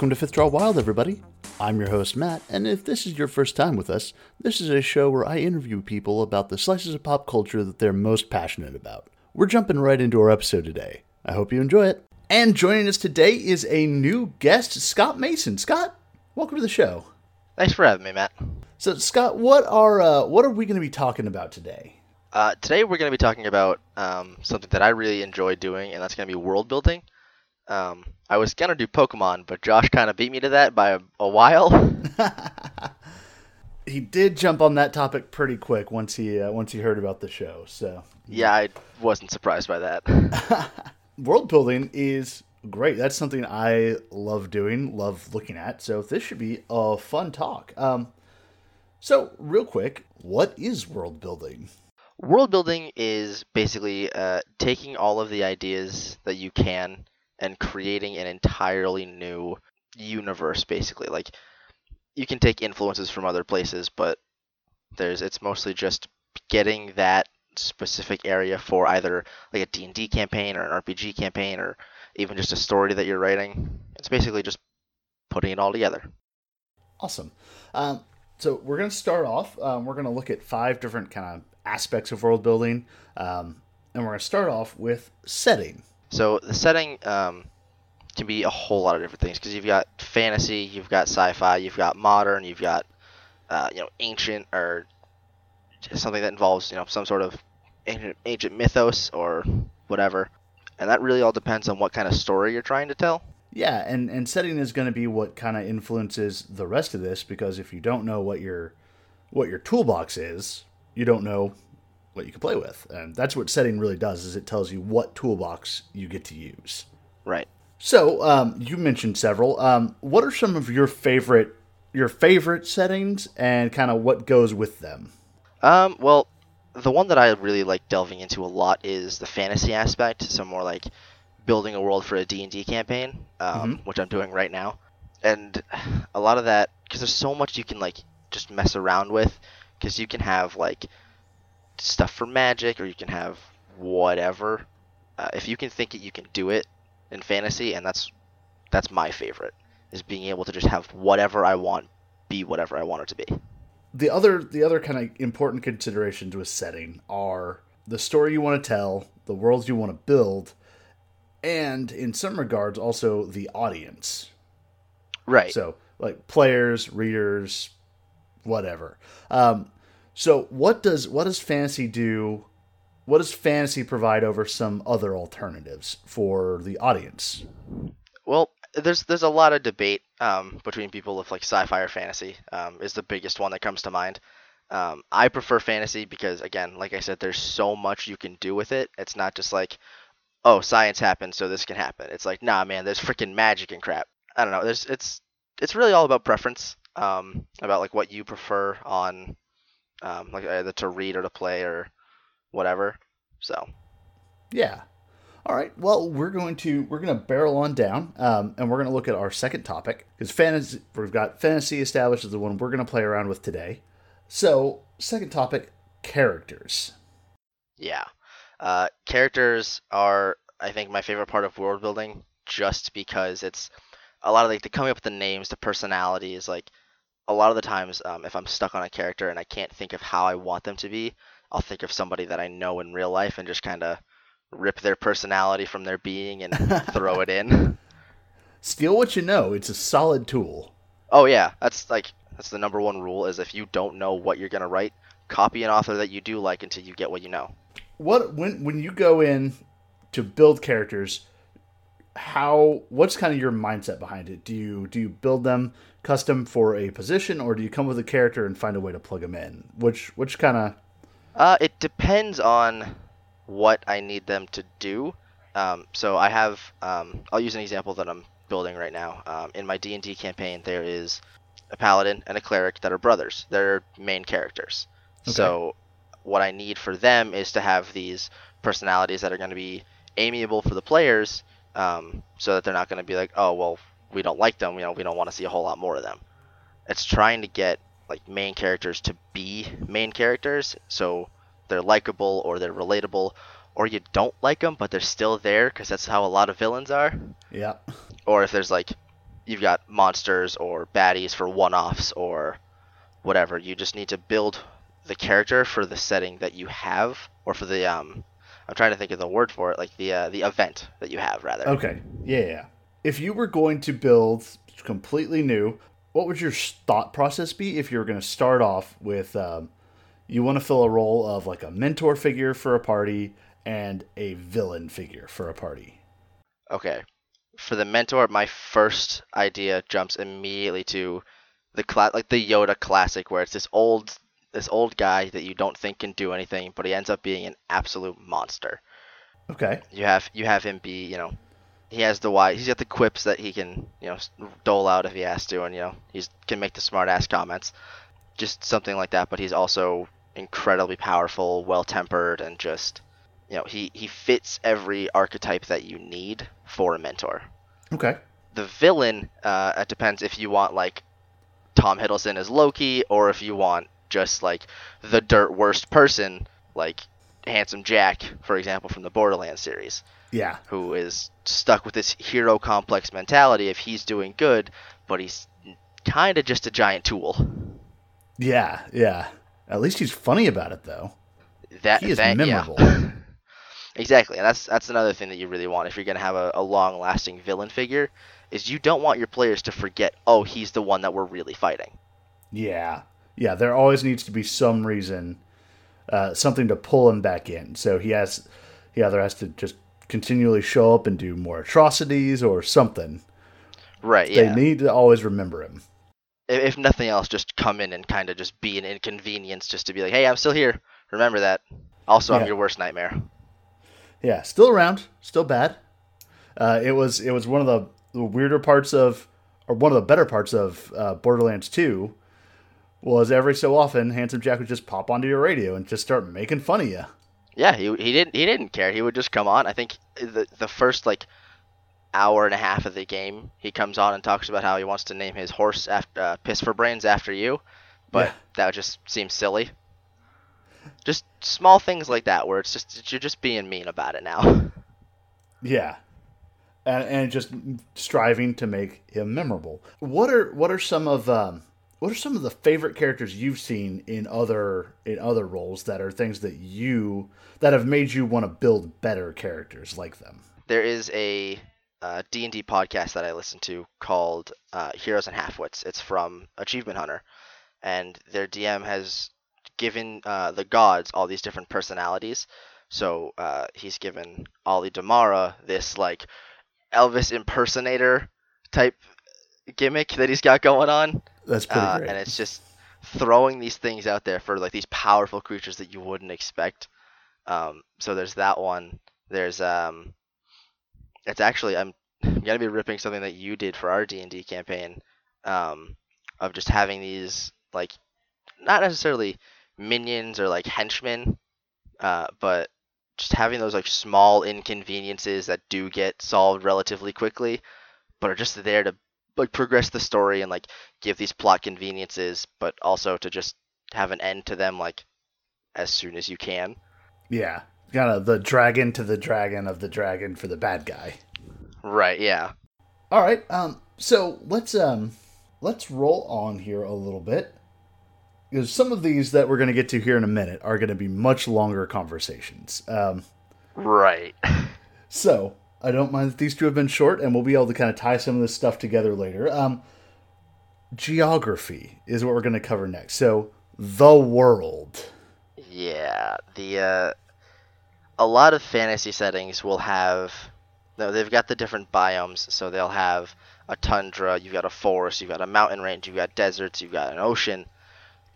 Welcome to Fifth Draw Wild, everybody. I'm your host, Matt, and if this is your first time with us, this is a show where I interview people about the slices of pop culture that they're most passionate about. We're jumping right into our episode today. I hope you enjoy it. And joining us today is a new guest, Scott Mason. Scott, welcome to the show. Thanks for having me, Matt. So, Scott, what are uh, what are we going to be talking about today? Uh, today we're going to be talking about um, something that I really enjoy doing, and that's going to be world building. Um, I was gonna do Pokemon, but Josh kind of beat me to that by a, a while. he did jump on that topic pretty quick once he uh, once he heard about the show. So yeah, I wasn't surprised by that. World building is great. That's something I love doing, love looking at. So this should be a fun talk. Um, so real quick, what is world building? World building is basically uh, taking all of the ideas that you can and creating an entirely new universe basically. Like you can take influences from other places but there's it's mostly just getting that specific area for either like a D&D campaign or an RPG campaign or even just a story that you're writing. It's basically just putting it all together. Awesome. Um, so we're going to start off um, we're going to look at five different kind of aspects of world building um, and we're going to start off with setting so the setting um, can be a whole lot of different things because you've got fantasy, you've got sci-fi, you've got modern, you've got uh, you know ancient or something that involves you know some sort of ancient, ancient mythos or whatever, and that really all depends on what kind of story you're trying to tell. Yeah, and and setting is going to be what kind of influences the rest of this because if you don't know what your what your toolbox is, you don't know what you can play with. And that's what setting really does is it tells you what toolbox you get to use. Right. So um, you mentioned several. Um, what are some of your favorite your favorite settings and kind of what goes with them? Um, well, the one that I really like delving into a lot is the fantasy aspect. So more like building a world for a D&D campaign, um, mm-hmm. which I'm doing right now. And a lot of that, because there's so much you can like just mess around with, because you can have like stuff for magic, or you can have whatever. Uh, if you can think it, you can do it in fantasy, and that's that's my favorite is being able to just have whatever I want be whatever I want it to be. The other the other kind of important considerations with setting are the story you want to tell, the worlds you want to build, and in some regards also the audience. Right. So like players, readers, whatever. Um, so what does what does fantasy do? What does fantasy provide over some other alternatives for the audience? Well, there's there's a lot of debate um, between people of like sci-fi or fantasy um, is the biggest one that comes to mind. Um, I prefer fantasy because again, like I said, there's so much you can do with it. It's not just like, oh, science happens, so this can happen. It's like, nah, man, there's freaking magic and crap. I don't know. There's it's it's really all about preference, um, about like what you prefer on um, like either to read or to play or whatever. So, yeah. All right. Well, we're going to we're going to barrel on down, um, and we're going to look at our second topic because fantasy. We've got fantasy established as the one we're going to play around with today. So, second topic: characters. Yeah, uh, characters are I think my favorite part of world building, just because it's a lot of like the coming up with the names, the personalities, like a lot of the times, um, if I'm stuck on a character and I can't think of how I want them to be, I'll think of somebody that I know in real life and just kind of rip their personality from their being and throw it in. Steal what you know. It's a solid tool. Oh yeah, that's like that's the number one rule is if you don't know what you're gonna write, copy an author that you do like until you get what you know. What when when you go in to build characters, how what's kind of your mindset behind it? Do you do you build them custom for a position, or do you come with a character and find a way to plug them in? Which which kind of? Uh, it depends on what I need them to do. Um, so I have um, I'll use an example that I'm building right now. Um, in my D and D campaign, there is a paladin and a cleric that are brothers. They're main characters. Okay. So what I need for them is to have these personalities that are going to be amiable for the players um, so that they're not going to be like, oh well, we don't like them. You know, we don't want to see a whole lot more of them. It's trying to get like main characters to be main characters, so they're likable or they're relatable, or you don't like them but they're still there because that's how a lot of villains are. Yeah. Or if there's like you've got monsters or baddies for one-offs or whatever. You just need to build the character for the setting that you have, or for the um. I'm trying to think of the word for it, like the uh, the event that you have, rather. Okay. Yeah, yeah. If you were going to build completely new, what would your thought process be if you were going to start off with um, you want to fill a role of like a mentor figure for a party and a villain figure for a party? Okay. For the mentor, my first idea jumps immediately to the cla- like the Yoda classic where it's this old this old guy that you don't think can do anything, but he ends up being an absolute monster. Okay. You have you have him be, you know, he has the why he's got the quips that he can, you know, dole out if he has to and you know, he's can make the smart ass comments. Just something like that, but he's also incredibly powerful, well-tempered and just you know, he he fits every archetype that you need for a mentor. Okay. The villain, uh, it depends if you want like Tom Hiddleston as Loki, or if you want just like the dirt worst person, like Handsome Jack, for example, from the Borderlands series, Yeah. who is stuck with this hero complex mentality if he's doing good, but he's kind of just a giant tool. Yeah. Yeah. At least he's funny about it though. That He is that, memorable. Yeah. exactly, and that's that's another thing that you really want if you're gonna have a, a long-lasting villain figure, is you don't want your players to forget, oh, he's the one that we're really fighting. Yeah. Yeah, there always needs to be some reason, uh, something to pull him back in. So he has, he either has to just continually show up and do more atrocities or something. Right. They Yeah. need to always remember him. if, nothing else, just come in and kind of just be an inconvenience, just to be like, hey, I'm still here. Remember that. Also, I'm your worst nightmare. Yeah, still around, still bad. Uh, it was it was one of the, the weirder parts of, or one of the better parts of uh, Borderlands Two, was every so often Handsome Jack would just pop onto your radio and just start making fun of you. Yeah, he he didn't he didn't care. He would just come on. I think the the first like hour and a half of the game, he comes on and talks about how he wants to name his horse after uh, Piss for Brains after you, but Yeah. that just seems silly. Just small things like that, where it's just you're just being mean about it now. Yeah, and and just striving to make him memorable. What are what are some of um, what are some of the favorite characters you've seen in other in other roles that are things that you that have made you want to build better characters like them? there is a uh, D&D podcast that I listen to called uh, Heroes and Halfwits. It's from Achievement Hunter, and their DM has given uh, the gods all these different personalities. So uh, he's given Olidammara this like Elvis impersonator type gimmick that he's got going on, That's pretty uh, great. and it's just throwing these things out there for like these powerful creatures that you wouldn't expect. Um, so there's that one. There's um, it's actually I'm gonna be ripping something that you did for our D and D campaign, um, of just having these like not necessarily minions or like henchmen, uh, but just having those like small inconveniences that do get solved relatively quickly, but are just there to like progress the story and like give these plot conveniences, but also to just have an end to them like as soon as you can. yeah, kind of the dragon to the dragon of the dragon for the bad guy. Right. Yeah. All right. Um. So let's um let's roll on here a little bit because some of these that we're going to get to here in a minute are going to be much longer conversations. Um. Right. So I don't mind that these two have been short, and we'll be able to kind of tie some of this stuff together later. Um. Geography is what we're going to cover next. So the world. Yeah, the uh, a lot of fantasy settings will have no, they've got the different biomes, so they'll have a tundra, you've got a forest, you've got a mountain range, you've got deserts, you've got an ocean,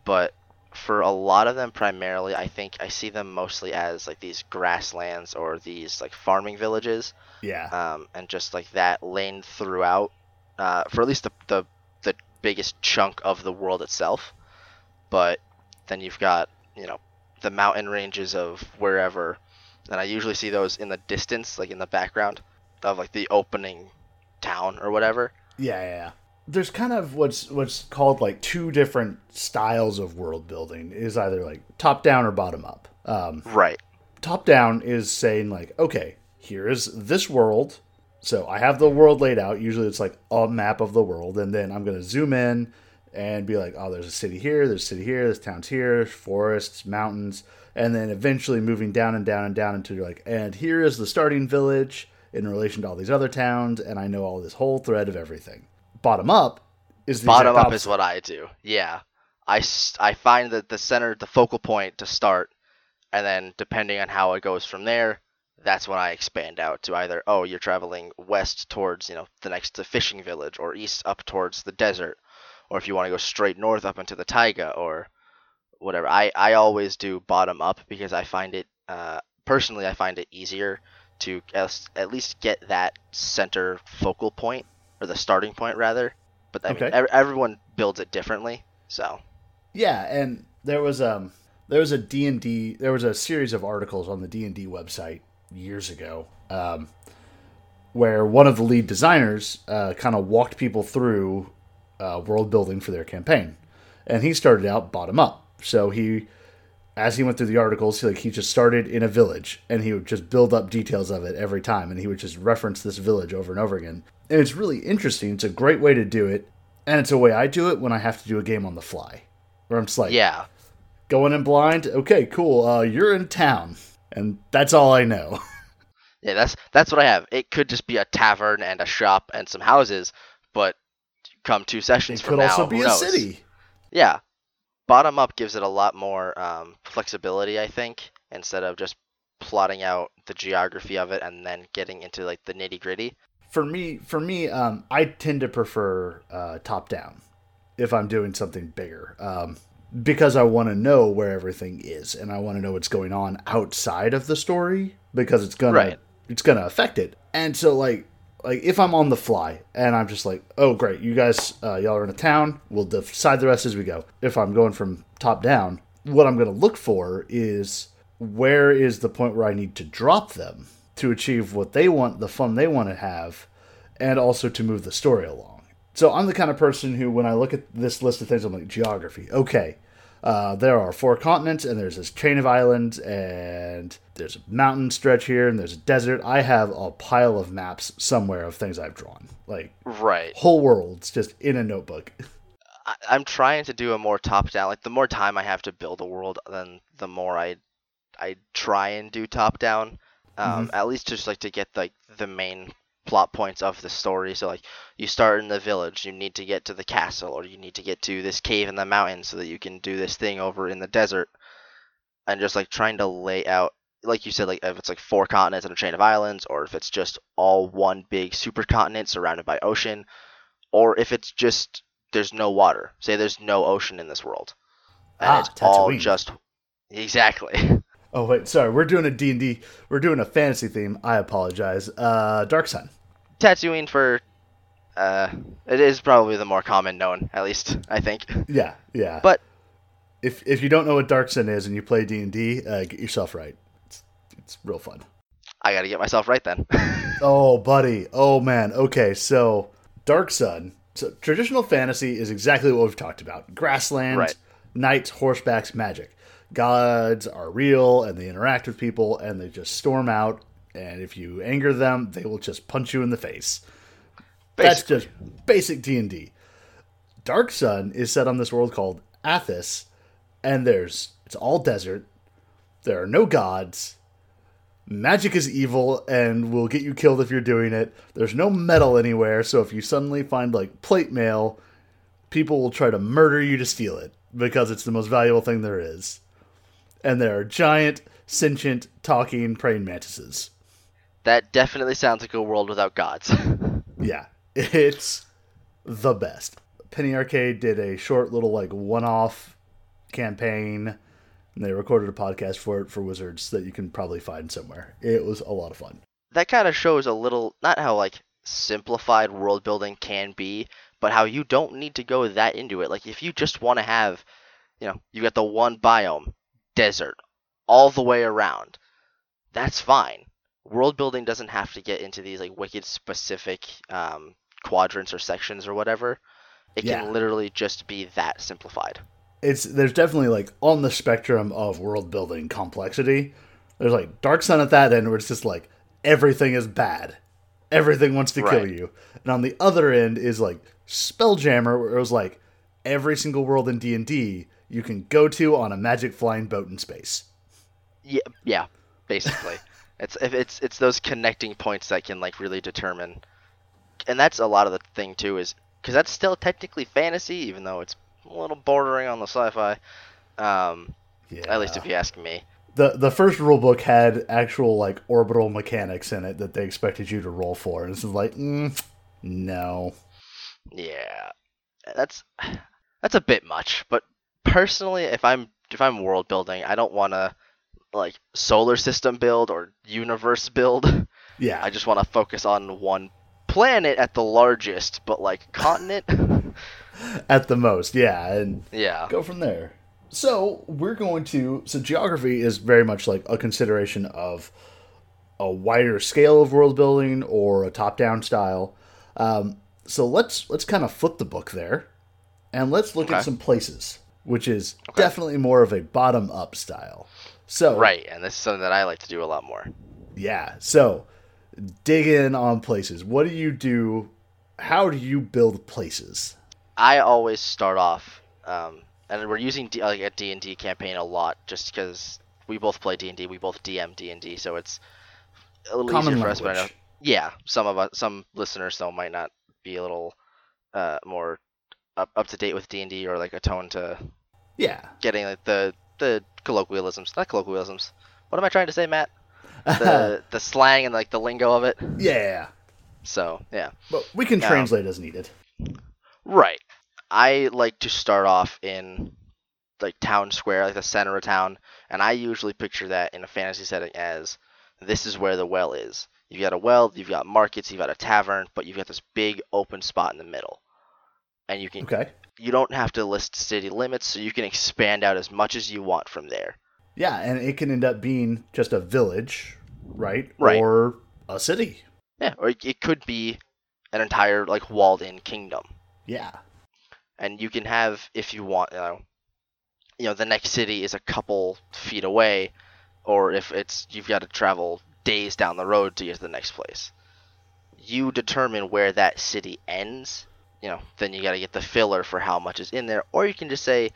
but for a lot of them primarily I think I see them mostly as like these grasslands or these like farming villages Yeah. um, and just like that lane throughout uh, for at least the, the the biggest chunk of the world itself. But then you've got you know the mountain ranges of wherever, and I usually see those in the distance, like in the background of like the opening town or whatever. Yeah, yeah, yeah. There's kind of what's what's called like two different styles of world building. Is either like top down or bottom up. Um, Right. top down is saying like, okay, here is this world, So I have the world laid out. Usually it's like a map of the world, and then I'm gonna zoom in and be like, oh, there's a city here, there's a city here, there's towns here, forests, mountains, and then eventually moving down and down and down until you're like, and here is the starting village in relation to all these other towns, and I know all this whole thread of everything. Bottom up is the Bottom up is what I do. Yeah, I I find that the center, the focal point to start, and then depending on how it goes from there, that's when I expand out to either oh you're traveling west towards you know the next the fishing village or east up towards the desert, or if you want to go straight north up into the taiga or whatever. I I always do bottom up because I find it uh, personally I find it easier to at at least get that center focal point or the starting point rather. But I mean, ev- everyone builds it differently, so Yeah, and there was um there was a D and D there was a series of articles on the D and D website years ago um, where one of the lead designers uh, kind of walked people through uh, world building for their campaign, and he started out bottom up. So he, as he went through the articles, he, like he just started in a village, and he would just build up details of it every time, and he would just reference this village over and over again. And it's really interesting. It's a great way to do it, and it's a way I do it when I have to do a game on the fly, where I'm just like, yeah. going in blind. Okay, cool. Uh, you're in town, and that's all I know. Yeah, that's that's what I have. It could just be a tavern and a shop and some houses, but come two sessions from now, it from could now, also be a knows? city. Yeah, bottom up gives it a lot more um, flexibility, I think, instead of just plotting out the geography of it and then getting into like the nitty gritty. For me, for me, um, I tend to prefer uh, top down if I'm doing something bigger, um, because I want to know where everything is and I want to know what's going on outside of the story because it's gonna Right. it's gonna affect it. And so like like if I'm on the fly and I'm just like, oh great, you guys uh, y'all are in a town, we'll decide the rest as we go. If I'm going from top down, what I'm gonna look for is where is the point where I need to drop them to achieve what they want, the fun they want to have, and also to move the story along. So I'm the kind of person who, when I look at this list of things, I'm like, geography. Okay, uh, there are four continents, and there's this chain of islands, and there's a mountain stretch here, and there's a desert. I have a pile of maps somewhere of things I've drawn, like Right. whole worlds, just in a notebook. I, I'm trying to do a more top down. Like the more time I have to build a world, then the more I I try and do top down. Um, At least just like to get like the main plot points of the story. So like you start in the village, you need to get to the castle, or you need to get to this cave in the mountain so that you can do this thing over in the desert. And just like trying to lay out, like you said, like if it's like four continents and a chain of islands, or if it's just all one big supercontinent surrounded by ocean, or if it's just there's no water. Say there's no ocean in this world, and Ah, it's all just exactly. Oh wait, sorry, we're doing a D and D. We're doing a fantasy theme. I apologize. Uh, Dark Sun. Tatooine for uh, it is probably the more common known, at least I think. Yeah, yeah. But if if you don't know what Dark Sun is and you play D and D, uh, get yourself right. It's it's real fun. I got to get myself right then. Oh, buddy. Oh man. Okay, so Dark Sun. So traditional fantasy is exactly what we've talked about: grassland, Right. knights, horsebacks, magic. Gods are real and they interact with people and they just storm out. And if you anger them, they will just punch you in the face. That's just basic D and D. Dark Sun is set on this world called Athas, and there's it's all desert. There are no gods. Magic is evil and will get you killed if you're doing it. There's no metal anywhere, so if you suddenly find like plate mail, people will try to murder you to steal it because it's the most valuable thing there is. And there are giant, sentient, talking praying mantises. that definitely sounds like a world without gods. Yeah, it's the best. Penny Arcade did a short little like one-off campaign, and they recorded a podcast for it for Wizards that you can probably find somewhere. It was a lot of fun. that kind of shows a little not how like simplified world building can be, but how you don't need to go that into it. Like if you just want to have, you know, you got the one biome, desert, all the way around. That's fine. World building doesn't have to get into these like wicked specific um, quadrants or sections or whatever. It Yeah. can literally just be that simplified. It's there's definitely like on the spectrum of world building complexity. There's like Dark Sun at that end where it's just like everything is bad. Everything wants to kill you. And on the other end is like Spelljammer, where it was like every single world in D and D you can go to on a magic flying boat in space. Yeah, yeah, basically. it's if it's it's those connecting points that can like really determine, and that's a lot of the thing too is because that's still technically fantasy, even though it's a little bordering on the sci-fi. Um, Yeah. at least if you ask me. the the first rule book had actual like orbital mechanics in it that they expected you to roll for, and this is like, mm, no. Yeah, that's that's a bit much. But personally, if I'm if I'm world building, I don't want to like solar system build or universe build. Yeah, I just want to focus on one planet at the largest, but like continent. at the most, yeah, and yeah. go from there. So we're going to. So geography is very much like a consideration of a wider scale of world building or a top-down style. Um, so let's let's kind of flip the book there, and let's look Okay. at some places, which is Okay. definitely more of a bottom-up style. So Right, and this is something that I like to do a lot more. Yeah. So dig in on places. What do you do? How do you build places? I always start off, um, and we're using D- like a D and D campaign a lot, just because we both play D and D, we both DM D and D, so it's a little Common easier for us. But I know, yeah, some of us, some listeners though might not be a little uh, more up up to date with D and D or like attuned to Yeah. getting like the the colloquialisms, not colloquialisms. What am I trying to say, Matt? The the slang and like the lingo of it. yeah. So yeah. But we can Um, translate as needed. Right. I like to start off in like town square, like the center of town, and I usually picture that in a fantasy setting as this is where the well is. You've got a well, you've got markets, you've got a tavern, but you've got this big open spot in the middle. And you can Okay. you don't have to list city limits, so you can expand out as much as you want from there. Yeah, and it can end up being just a village, right? Right. Or a city. Yeah, or it, it could be an entire like walled in kingdom. Yeah. and you can have if you want you know you know the next city is a couple feet away or if it's you've got to travel days down the road to get to the next place you determine where that city ends you know then you got to get the filler for how much is in there or you can just say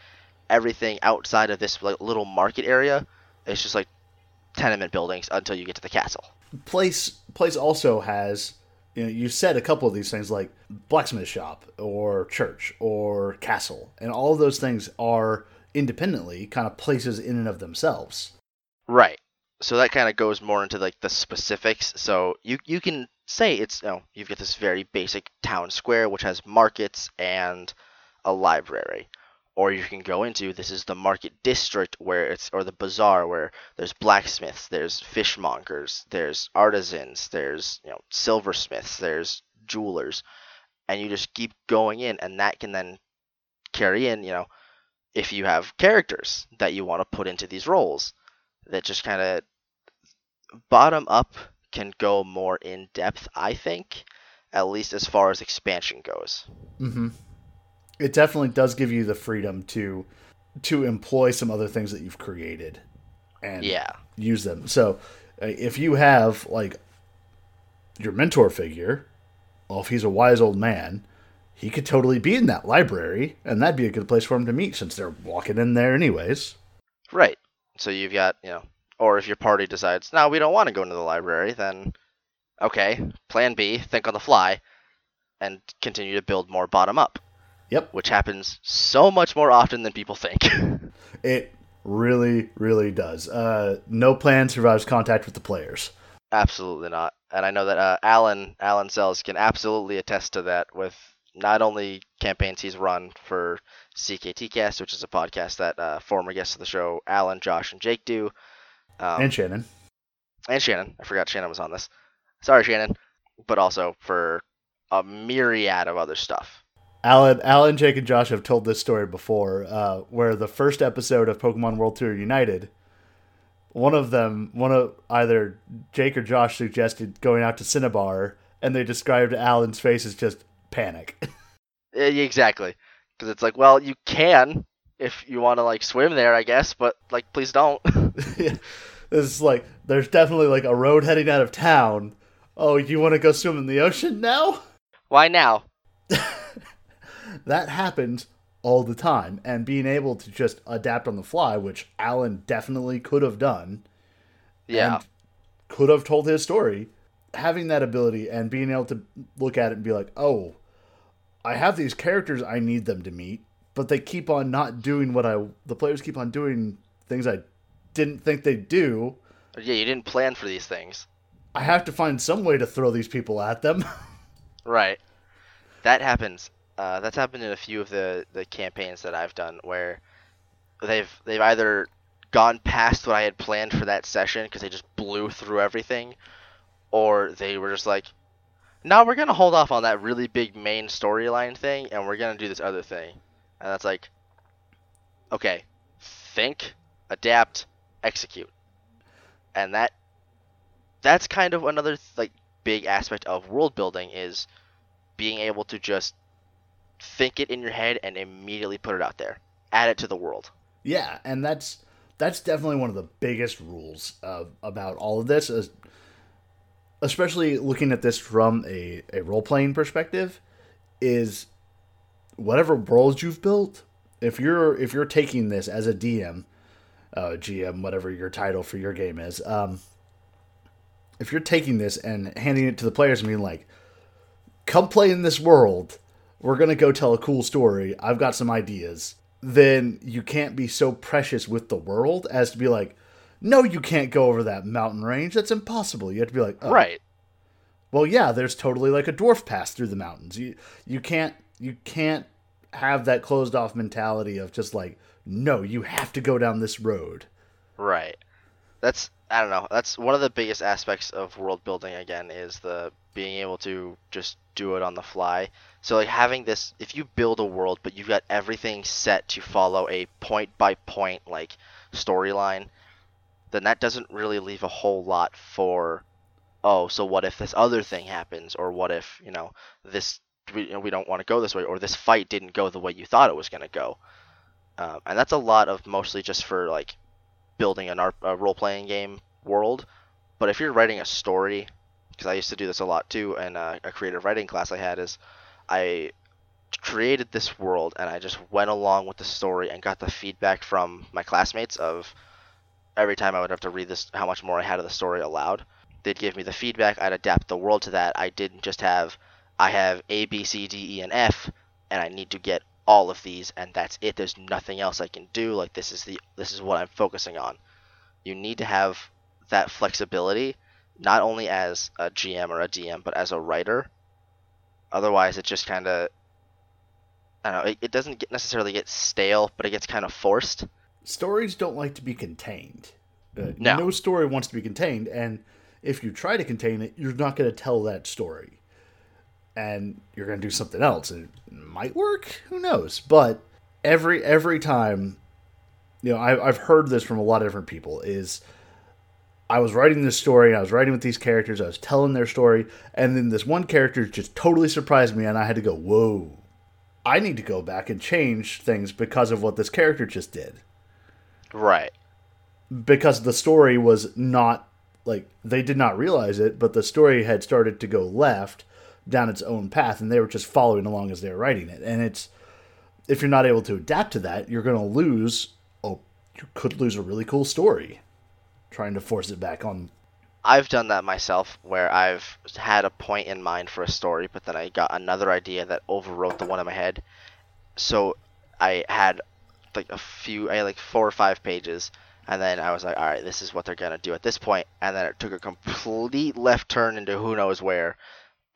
everything outside of this like little market area is just like tenement buildings until you get to the castle Place place also has you know, you said a couple of these things like blacksmith shop or church or castle, and all of those things are independently kind of places in and of themselves. Right. So that kind of goes more into like the specifics. So you you can say it's you know you've got this very basic town square which has markets and a library, or you can go into this is the market district where it's or the bazaar where there's blacksmiths, there's fishmongers, there's artisans, there's you know silversmiths, there's jewelers, and you just keep going in, and that can then carry in you know if you have characters that you want to put into these roles that just kind of bottom up can go more in depth i think at least as far as expansion goes Mm-hmm. It definitely does give you the freedom to to employ some other things that you've created and yeah use them. So uh, if you have like your mentor figure, well, if he's a wise old man, he could totally be in that library, and that'd be a good place for him to meet since they're walking in there anyways. right so you've got you know or if your party decides no we don't want to go into the library then okay plan b think on the fly and continue to build more bottom up Yep, which happens so much more often than people think it really, really does. Uh, no plan survives contact with the players. Absolutely not. And I know that uh, Alan Alan Sells can absolutely attest to that with not only campaigns he's run for CKTcast, which is a podcast that uh, former guests of the show Alan, Josh, and Jake do, um, and Shannon. and Shannon. I forgot Shannon was on this. Sorry, Shannon. But also for a myriad of other stuff. Alan, Alan, Jake, and Josh have told this story before, uh, where the first episode of Pokemon World Tour United, one of them, one of either Jake or Josh suggested going out to Cinnabar, and they described Alan's face as just panic. Exactly. Because it's like, well, you can if you want to like swim there, I guess, but like, please don't. yeah. It's like there's definitely like a road heading out of town, oh, you want to go swim in the ocean now? Why now? that happens all the time. And being able to just adapt on the fly, which Alan definitely could have done. Yeah. Could have told his story. Having that ability and being able to look at it and be like, oh, I have these characters I need them to meet, but they keep on not doing what I. The players keep on doing things I didn't think they'd do. Yeah, you didn't plan for these things. I have to find some way to throw these people at them. right. That happens. Uh, that's happened in a few of the, the campaigns that I've done where they've they've either gone past what I had planned for that session because they just blew through everything, or they were just like, "No, we're gonna hold off on that really big main storyline thing, and we're gonna do this other thing," and that's like, okay, think, adapt, execute, and that that's kind of another like big aspect of world building is being able to just think it in your head and immediately put it out there. Add it to the world. Yeah, and that's that's definitely one of the biggest rules of, about all of this is especially looking at this from a, a role playing perspective is whatever worlds you've built if you're if you're taking this as a dm uh, gm whatever your title for your game is um, if you're taking this and handing it to the players and being like come play in this world we're going to go tell a cool story. I've got some ideas. Then you can't be so precious with the world as to be like, no, you can't go over that mountain range. That's impossible. You have to be like, oh. right. Well, yeah, there's totally like a dwarf pass through the mountains. You you can't you can't have that closed off mentality of just like, no, you have to go down this road. Right. That's I don't know. That's one of the biggest aspects of world building again is the being able to just do it on the fly. So like having this if you build a world but you've got everything set to follow a point by point like storyline, then that doesn't really leave a whole lot for oh, so what if this other thing happens or what if, you know, this we, we don't want to go this way or this fight didn't go the way you thought it was going to go. Um, and that's a lot of mostly just for like building an, a role playing game world. But if you're writing a story, because I used to do this a lot too, and uh, a creative writing class I had is I created this world and I just went along with the story and got the feedback from my classmates of every time I would have to read this how much more I had of the story aloud. They'd give me the feedback, I'd adapt the world to that. I didn't just have I have A B C D E and F and I need to get all of these and that's it. There's nothing else I can do. Like this is the this is what I'm focusing on. You need to have that flexibility not only as a GM or a DM but as a writer. Otherwise it just kind of I don't know, it, it doesn't get necessarily get stale, but it gets kind of forced. Stories don't like to be contained. Uh, no. no story wants to be contained, and if you try to contain it, you're not going to tell that story and you're going to do something else. And it might work who knows? But every every time you know I, i've heard this from a lot of different people is i was writing this story i was writing with these characters i was telling their story and then this one character just totally surprised me and i had to go whoa i need to go back and change things because of what this character just did. Right. Because the story was not like they did not realize it but the story had started to go left down its own path and they were just following along as they were writing it and it's if you're not able to adapt to that you're going to lose oh you could lose a really cool story trying to force it back on I've done that myself where I've had a point in mind for a story, but then I got another idea that overwrote the one in my head. So I had like a few, I had like four or five pages, and then I was like, all right, this is what they're gonna do at this point, and then it took a complete left turn into who knows where,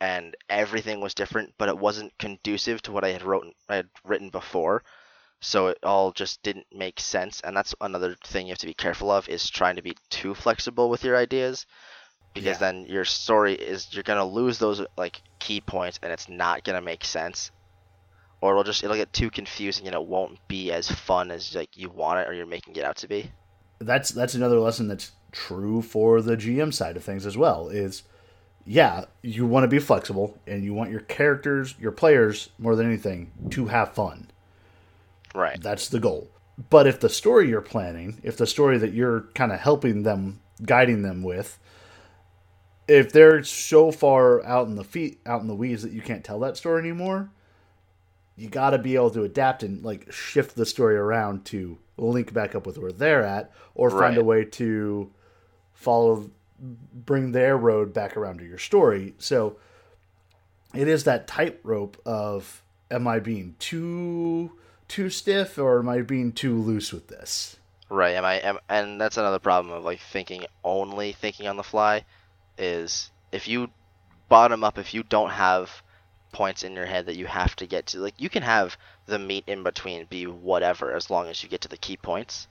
and everything was different, but it wasn't conducive to what I had wrote I had written before. So it all just didn't make sense and that's another thing you have to be careful of is trying to be too flexible with your ideas because Yeah. then your story is you're gonna lose those like key points and it's not gonna make sense. Or it'll just it'll get too confusing and it won't be as fun as like you want it or you're making it out to be. That's that's another lesson that's true for the GM side of things as well is yeah, you want to be flexible and you want your characters, your players more than anything to have fun. right That's the goal. But if the story you're planning, if the story that you're kind of helping them, guiding them with, if they're so far out in the feet out in the weeds that you can't tell that story anymore, you got to be able to adapt and like shift the story around to link back up with where they're at, or find a way to follow, bring their road back around to your story. So it is that tightrope of am I being too too stiff or am I being too loose with this? Right. Am I? Am, and that's another problem of like thinking only thinking on the fly, is if you bottom up, if you don't have points in your head that you have to get to, like you can have the meat in between be whatever as long as you get to the key points.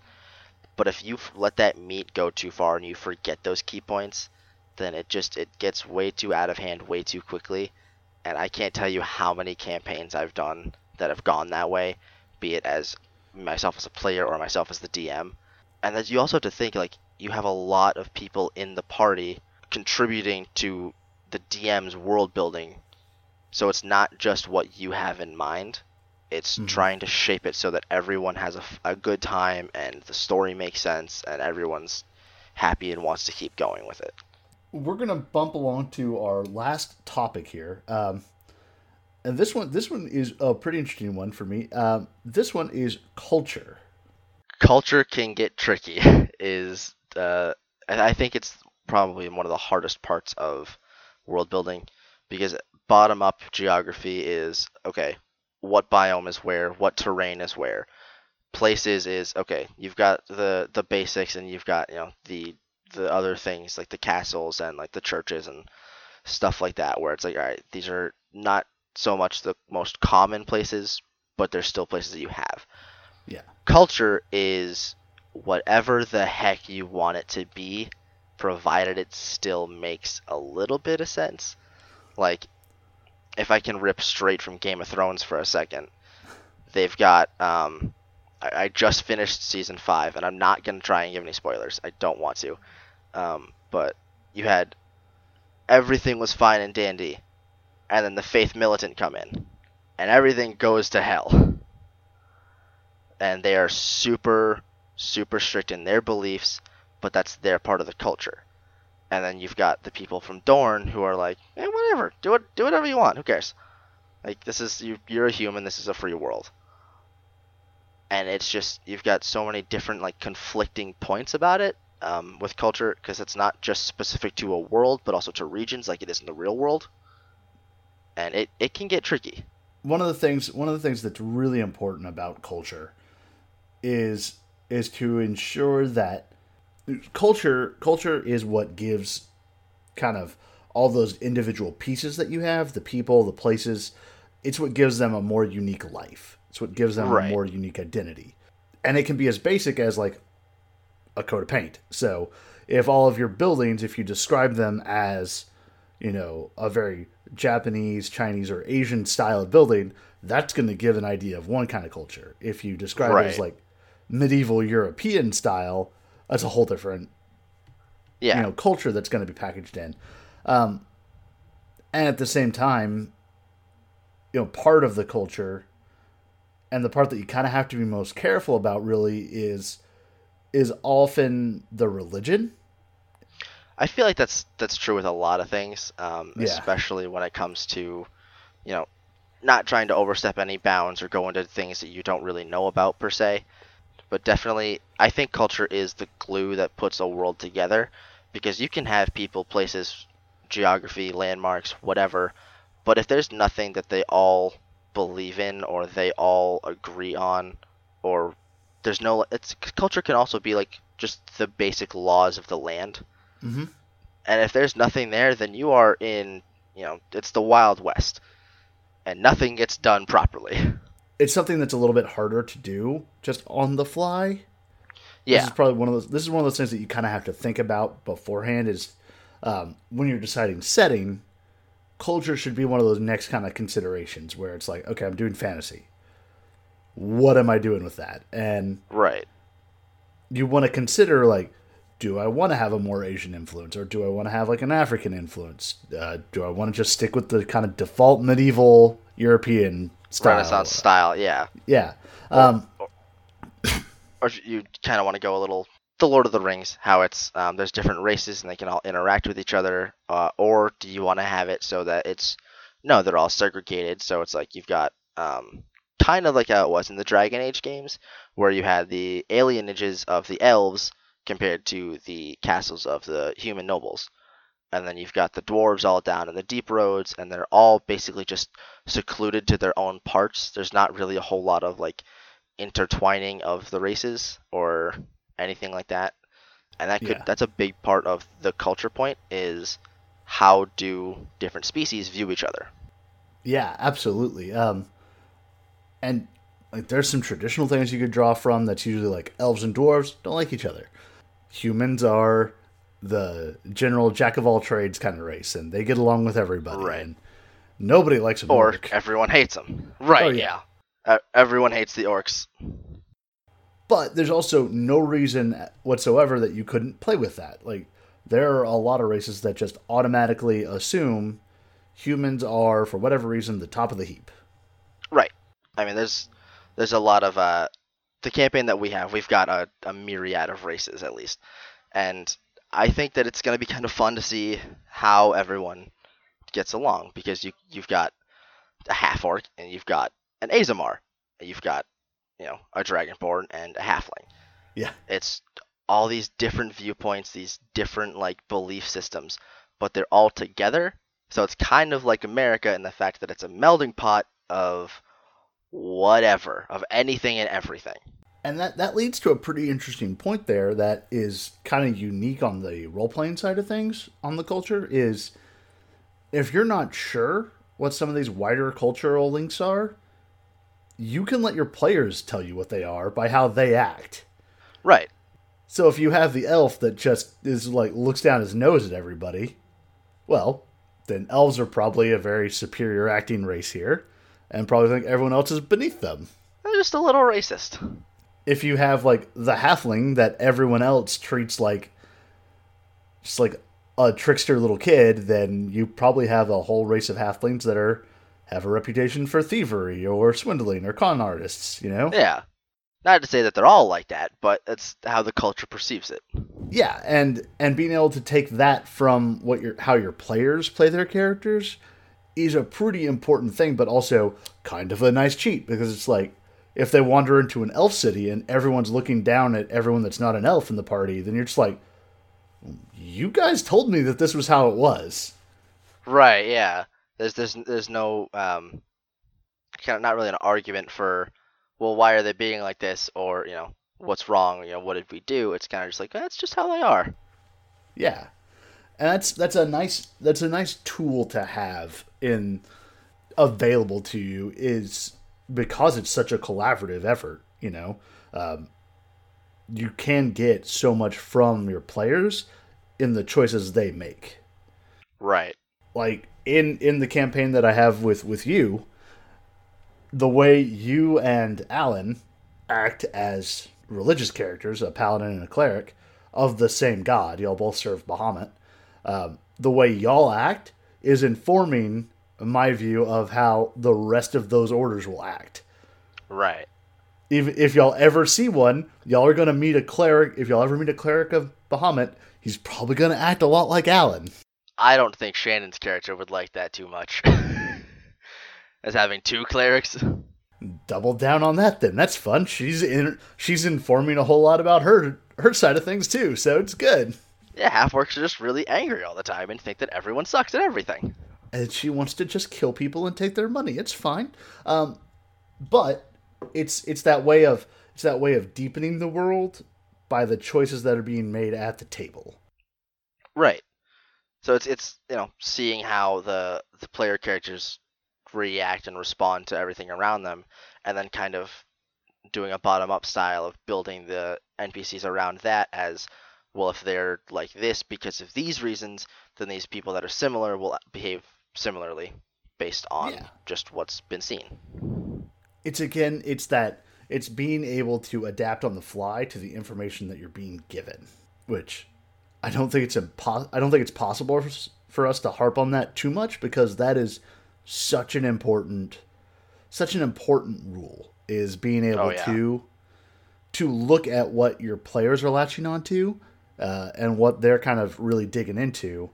But if you let that meat go too far and you forget those key points, then it just it gets way too out of hand way too quickly. And I can't tell you how many campaigns I've done that have gone that way, be it as myself as a player or myself as the DM. And that you also have to think like you have a lot of people in the party contributing to the DM's world building. So it's not just what you have in mind. It's Mhm. trying to shape it so that everyone has a, a good time and the story makes sense and everyone's happy and wants to keep going with it. we're gonna bump along to our last topic here, um, and this one this one is a pretty interesting one for me. Um, this one is culture. culture can get tricky is uh, I think it's probably one of the hardest parts of world building because bottom up geography is okay what biome is where what terrain is where places is okay you've got the the basics and you've got you know the the other things like the castles and like the churches and stuff like that where it's like all right these are not so much the most common places but they're still places that you have Yeah. culture is whatever the heck you want it to be, provided it still makes a little bit of sense. Like, if I can rip straight from Game of Thrones for a second, they've got. Um, I, I just finished season five, and I'm not gonna try and give any spoilers. I don't want to. Um, but you had everything was fine and dandy, and then the Faith Militant come in, and everything goes to hell and they are super super strict in their beliefs but that's their part of the culture and then you've got the people from Dorne who are like eh, whatever. Do it do whatever you want. Who cares? Like this is you you're a human. This is a free world. And it's just you've got so many different like conflicting points about it um, with culture because it's not just specific to a world but also to regions like it is in the real world. And it, it can get tricky. One of the things one of the things that's really important about culture is is to ensure that culture culture is what gives kind of all those individual pieces that you have, the people, the places, it's what gives them a more unique life. It's what gives them Right. a more unique identity. And it can be as basic as like a coat of paint. So if all of your buildings, if you describe them as, you know, a very Japanese, Chinese, or Asian style of building, that's going to give an idea of one kind of culture. If you describe it as like medieval European style, that's a whole different yeah you know culture that's going to be packaged in um, and at the same time you know part of the culture and the part that you kind of have to be most careful about really is is often the religion I feel like that's that's true with a lot of things, um, Yeah. especially when it comes to, you know, not trying to overstep any bounds or go into things that you don't really know about per se. But definitely, I think culture is the glue that puts a world together, because you can have people, places, geography, landmarks, whatever, but if there's nothing that they all believe in or they all agree on, or there's no, it's culture can also be like just the basic laws of the land mm-hmm. and if there's nothing there, then you are in, you know, it's the Wild West, and nothing gets done properly. it's something that's a little bit harder to do just on the fly. Yeah, this is probably one of those this is one of those things that you kind of have to think about beforehand is um, when you're deciding setting culture should be one of those next kind of considerations where it's like okay i'm doing fantasy. What am i doing with that? And right. you want to consider like do i want to have a more asian influence or do i want to have like an african influence? Uh, do i want to just stick with the kind of default medieval european style Renaissance style, yeah. yeah um, Or you kind of want to go a little the Lord of the Rings, how it's um, there's different races and they can all interact with each other, uh, or do you want to have it so that it's no, they're all segregated, so it's like you've got um, kind of like how it was in the Dragon Age games, where you had the alienages of the elves compared to the castles of the human nobles. And then you've got the dwarves all down in the deep roads, and they're all basically just secluded to their own parts. There's not really a whole lot of like intertwining of the races or anything like that. And that could Yeah. that's a big part of the culture point is how do different species view each other. Yeah, absolutely. Um, and like, there's some traditional things you could draw from. That's usually like elves and dwarves don't like each other. Humans are the general jack of all trades kind of race, and they get along with everybody. Right. And nobody likes Or orc. everyone hates them. Right, Oh, yeah. yeah. Uh, everyone hates the orcs. But there's also no reason whatsoever that you couldn't play with that. Like there are a lot of races that just automatically assume humans are, for whatever reason, the top of the heap. Right. I mean, there's there's a lot of uh, the campaign that we have. We've got a, a myriad of races at least, and I think that it's going to be kind of fun to see how everyone gets along because you you've got a half orc and you've got an Aasimar and you've got you know a dragonborn and a halfling. Yeah. It's all these different viewpoints, these different like belief systems, but they're all together. So it's kind of like America in the fact that it's a melding pot of whatever, of anything and everything. And that, that leads to a pretty interesting point there that is kind of unique on the role playing side of things on the culture is if you're not sure what some of these wider cultural links are, you can let your players tell you what they are by how they act. Right. So if you have the elf that just is like looks down his nose at everybody, well, then elves are probably a very superior acting race here, and probably think everyone else is beneath them. They're just a little racist. If you have like the halfling that everyone else treats like just like a trickster little kid, then you probably have a whole race of halflings that are have a reputation for thievery or swindling or con artists, you know? Yeah. Not to say that they're all like that, but that's how the culture perceives it. Yeah, and and being able to take that from what your how your players play their characters is a pretty important thing, but also kind of a nice cheat because it's like if they wander into an elf city and everyone's looking down at everyone that's not an elf in the party, then you're just like, you guys told me that this was how it was. Right, yeah. There's there's there's no um kind of not really an argument for well why are they being like this or you know what's wrong you know what did we do it's kind of just like that's just how they are Yeah, and that's that's a nice that's a nice tool to have in available to you is because it's such a collaborative effort. You know, um, you can get so much from your players in the choices they make. right Like in in the campaign that I have with with you, the way you and Alan act as religious characters, a paladin and a cleric of the same god, y'all both serve Bahamut. Um, the way y'all act is informing my view of how the rest of those orders will act. right If, if y'all ever see one, y'all are going to meet a cleric. If y'all ever meet a cleric of Bahamut, he's probably going to act a lot like Alan. i don't think shannon's character would like that too much as having two clerics double down on that then that's fun she's in she's informing a whole lot about her her side of things too so it's good yeah half orcs are just really angry all the time and think that everyone sucks at everything and she wants to just kill people and take their money it's fine um but it's it's that way of it's that way of deepening the world by the choices that are being made at the table Right. So it's it's you know seeing how the the player characters react and respond to everything around them, and then kind of doing a bottom up style of building the NPCs around that as well. If they're like this because of these reasons, then these people that are similar will behave similarly based on Yeah. just what's been seen. it's again it's that it's being able to adapt on the fly to the information that you're being given which i don't think it's impo- i don't think it's possible for, for us to harp on that too much because that is such an important such an important rule is being able Oh, yeah. to to look at what your players are latching onto uh, and what they're kind of really digging into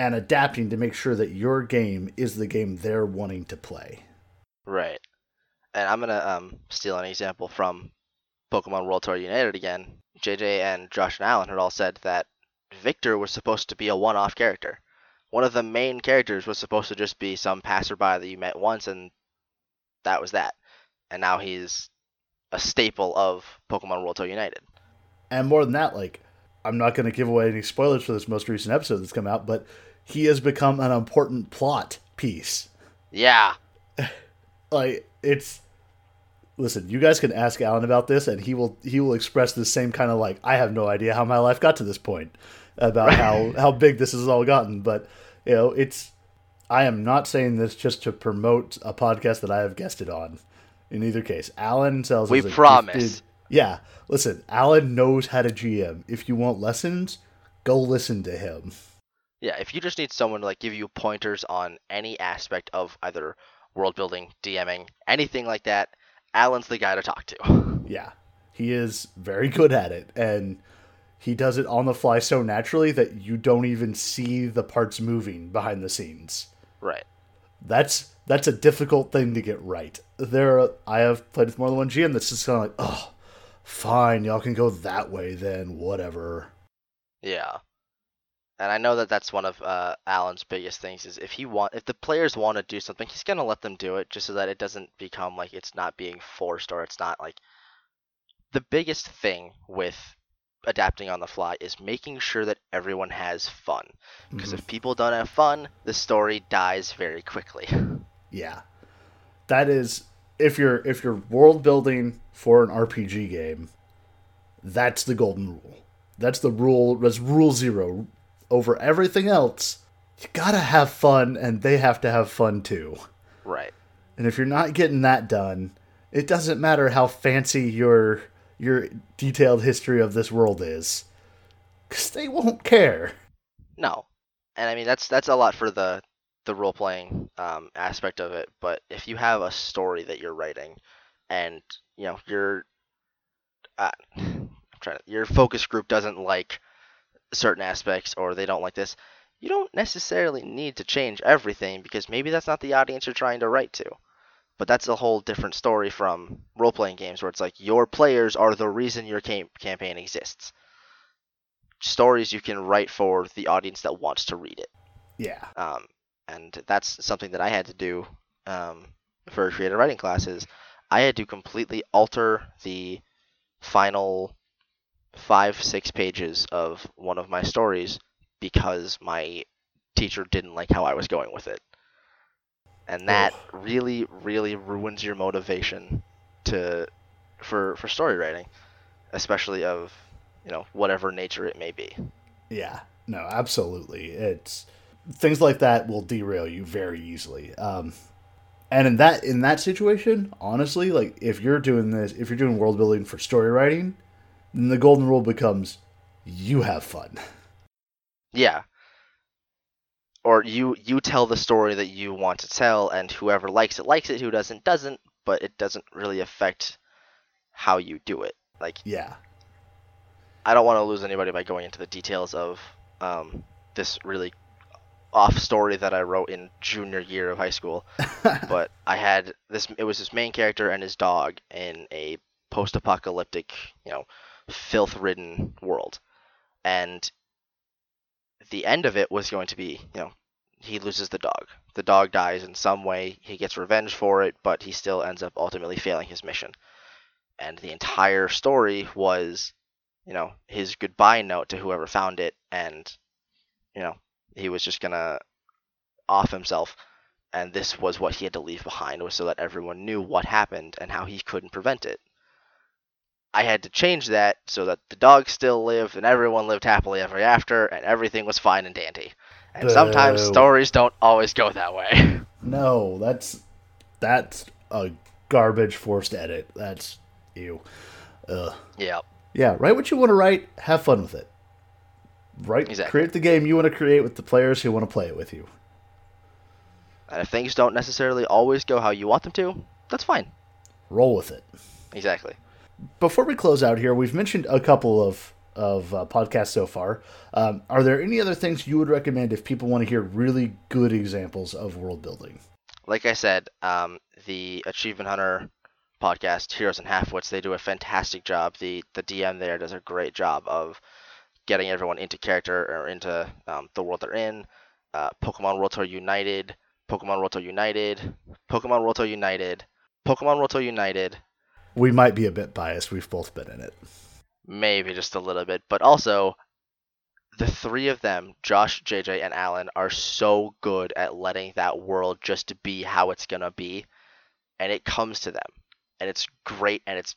and adapting to make sure that your game is the game they're wanting to play. Right. And I'm gonna um, steal an example from Pokemon World Tour United again. JJ and Josh and Alan had all said that Victor was supposed to be a one-off character. One of the main characters was supposed to just be some passerby that you met once, and that was that. And now he's a staple of Pokemon World Tour United. And more than that, like I'm not going to give away any spoilers for this most recent episode that's come out, but he has become an important plot piece. Yeah. like it's listen, you guys can ask Alan about this and he will he will express the same kind of like I have no idea how my life got to this point about how how big this has all gotten, but you know, it's I am not saying this just to promote a podcast that I have guested on. In either case, Alan sells. We promise. Gifted, yeah, listen, Alan knows how to GM. If you want lessons, go listen to him. Yeah, if you just need someone to like give you pointers on any aspect of either world building, DMing, anything like that, Alan's the guy to talk to. Yeah. He is very good at it and he does it on the fly so naturally that you don't even see the parts moving behind the scenes. Right. That's that's a difficult thing to get right. There are, I have played with more than one GM that's just kind of like, "Oh, fine, y'all can go that way then, whatever." Yeah and I know that that's one of uh, Alan's biggest things is if he want if the players want to do something, he's gonna let them do it just so that it doesn't become like it's not being forced or it's not like the biggest thing with adapting on the fly is making sure that everyone has fun because mm-hmm. if people don't have fun, the story dies very quickly. Yeah, that is if you're if you're world building for an RPG game, that's the golden rule. That's the rule. That's rule zero over everything else, you gotta have fun, and they have to have fun too. Right. And if you're not getting that done, it doesn't matter how fancy your your detailed history of this world is, because they won't care. No, and I mean that's that's a lot for the the role playing um, aspect of it. But if you have a story that you're writing, and you know your uh, I'm trying to, your focus group doesn't like certain aspects or they don't like this, you don't necessarily need to change everything because maybe that's not the audience you're trying to write to. But that's a whole different story from role playing games where it's like your players are the reason your cam- campaign exists. Stories you can write for the audience that wants to read it. Yeah. Um, and that's something that I had to do um, for creative writing classes. I had to completely alter the final five, six pages of one of my stories because my teacher didn't like how I was going with it. And that oh. really, really ruins your motivation to for for story writing, especially of you know whatever nature it may be. Yeah, no, absolutely. It's things like that will derail you very easily. Um, and in that in that situation, honestly, like if you're doing this, if you're doing world building for story writing, then the golden rule becomes you have fun. Yeah. Or you you tell the story that you want to tell and whoever likes it likes it, who doesn't doesn't, but it doesn't really affect how you do it. Like Yeah. I don't want to lose anybody by going into the details of um, this really off story that I wrote in junior year of high school. but I had this it was his main character and his dog in a post apocalyptic, you know, filth ridden world. And the end of it was going to be, you know, he loses the dog. The dog dies in some way. He gets revenge for it, but he still ends up ultimately failing his mission. And the entire story was, you know, his goodbye note to whoever found it, and, you know, he was just gonna off himself. And this was what he had to leave behind, was so that everyone knew what happened and how he couldn't prevent it. I had to change that so that the dog still lived and everyone lived happily ever after and everything was fine and dandy. And Boo. sometimes stories don't always go that way. No, that's that's a garbage forced edit. That's you. Ugh. Yeah. Yeah, write what you want to write, have fun with it. Write exactly. create the game you want to create with the players who want to play it with you. And if things don't necessarily always go how you want them to, that's fine. Roll with it. Exactly. Before we close out here, we've mentioned a couple of of uh, podcasts so far. Um, are there any other things you would recommend if people want to hear really good examples of world building? Like I said, um, the Achievement Hunter podcast, Heroes and Halfwits, they do a fantastic job. The the DM there does a great job of getting everyone into character or into um, the world they're in. Uh, Pokemon World Tour United, Pokemon World Tour United, Pokemon World Tour United, Pokemon World Tour United. We might be a bit biased. We've both been in it. Maybe just a little bit, but also the three of them, Josh, JJ, and Alan, are so good at letting that world just be how it's gonna be, and it comes to them, and it's great, and it's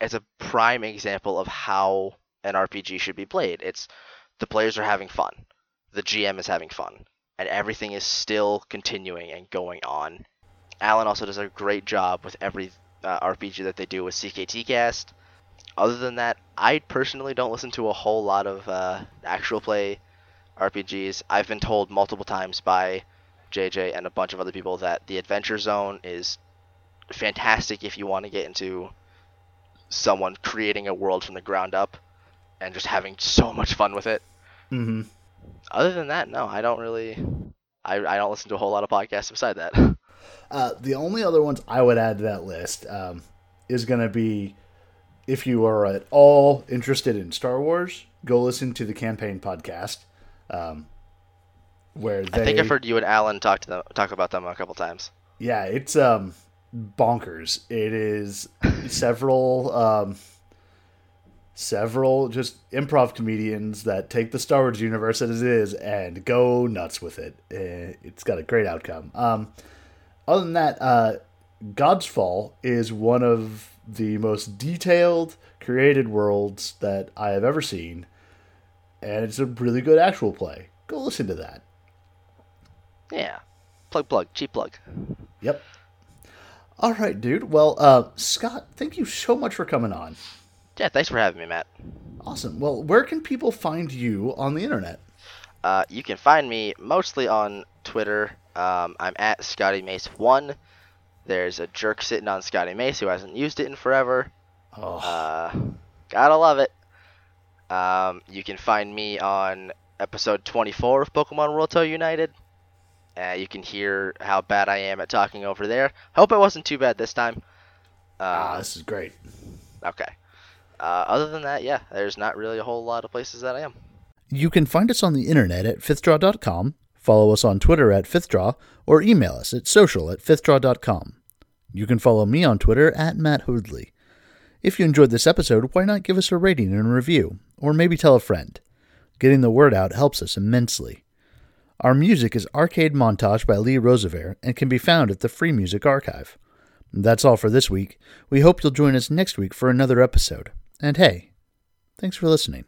it's a prime example of how an RPG should be played. It's the players are having fun, the GM is having fun, and everything is still continuing and going on. Alan also does a great job with every uh, RPG that they do with CKT Cast other than that, I personally don't listen to a whole lot of uh, actual play RPGs. I've been told multiple times by JJ and a bunch of other people that the Adventure Zone is fantastic if you want to get into someone creating a world from the ground up and just having so much fun with it. Mm-hmm. Other than that, no, I don't really. I, I don't listen to a whole lot of podcasts beside that. Uh, the only other ones I would add to that list um, is going to be if you are at all interested in Star Wars, go listen to the campaign podcast. Um, where they, I think I've heard you and Alan talk to them talk about them a couple times. Yeah, it's um bonkers. It is several um several just improv comedians that take the Star Wars universe as it is and go nuts with it. Eh, it's got a great outcome. Um, other than that, uh, God's Fall is one of the most detailed created worlds that I have ever seen, and it's a really good actual play. Go listen to that. Yeah, plug plug cheap plug. Yep. All right, dude. Well, uh, Scott, thank you so much for coming on. Yeah, thanks for having me, Matt. Awesome. Well, where can people find you on the internet? Uh, you can find me mostly on Twitter. Um, I'm at Scotty Mace One. There's a jerk sitting on Scotty Mace who hasn't used it in forever. Oh. Uh, gotta love it. Um, you can find me on episode 24 of Pokemon World Tour United. Uh, you can hear how bad I am at talking over there. Hope it wasn't too bad this time. ah, Uh, this is great. okay. Uh, other than that, yeah, there's not really a whole lot of places that I am. You can find us on the internet at fifthdraw.com, follow us on Twitter at fifthdraw, or email us at social at fifthdraw.com. You can follow me on Twitter at Matt Hoodley. If you enjoyed this episode, why not give us a rating and a review, or maybe tell a friend? Getting the word out helps us immensely. Our music is Arcade Montage by Lee Rosevere and can be found at the Free Music Archive. That's all for this week. We hope you'll join us next week for another episode. And hey, thanks for listening.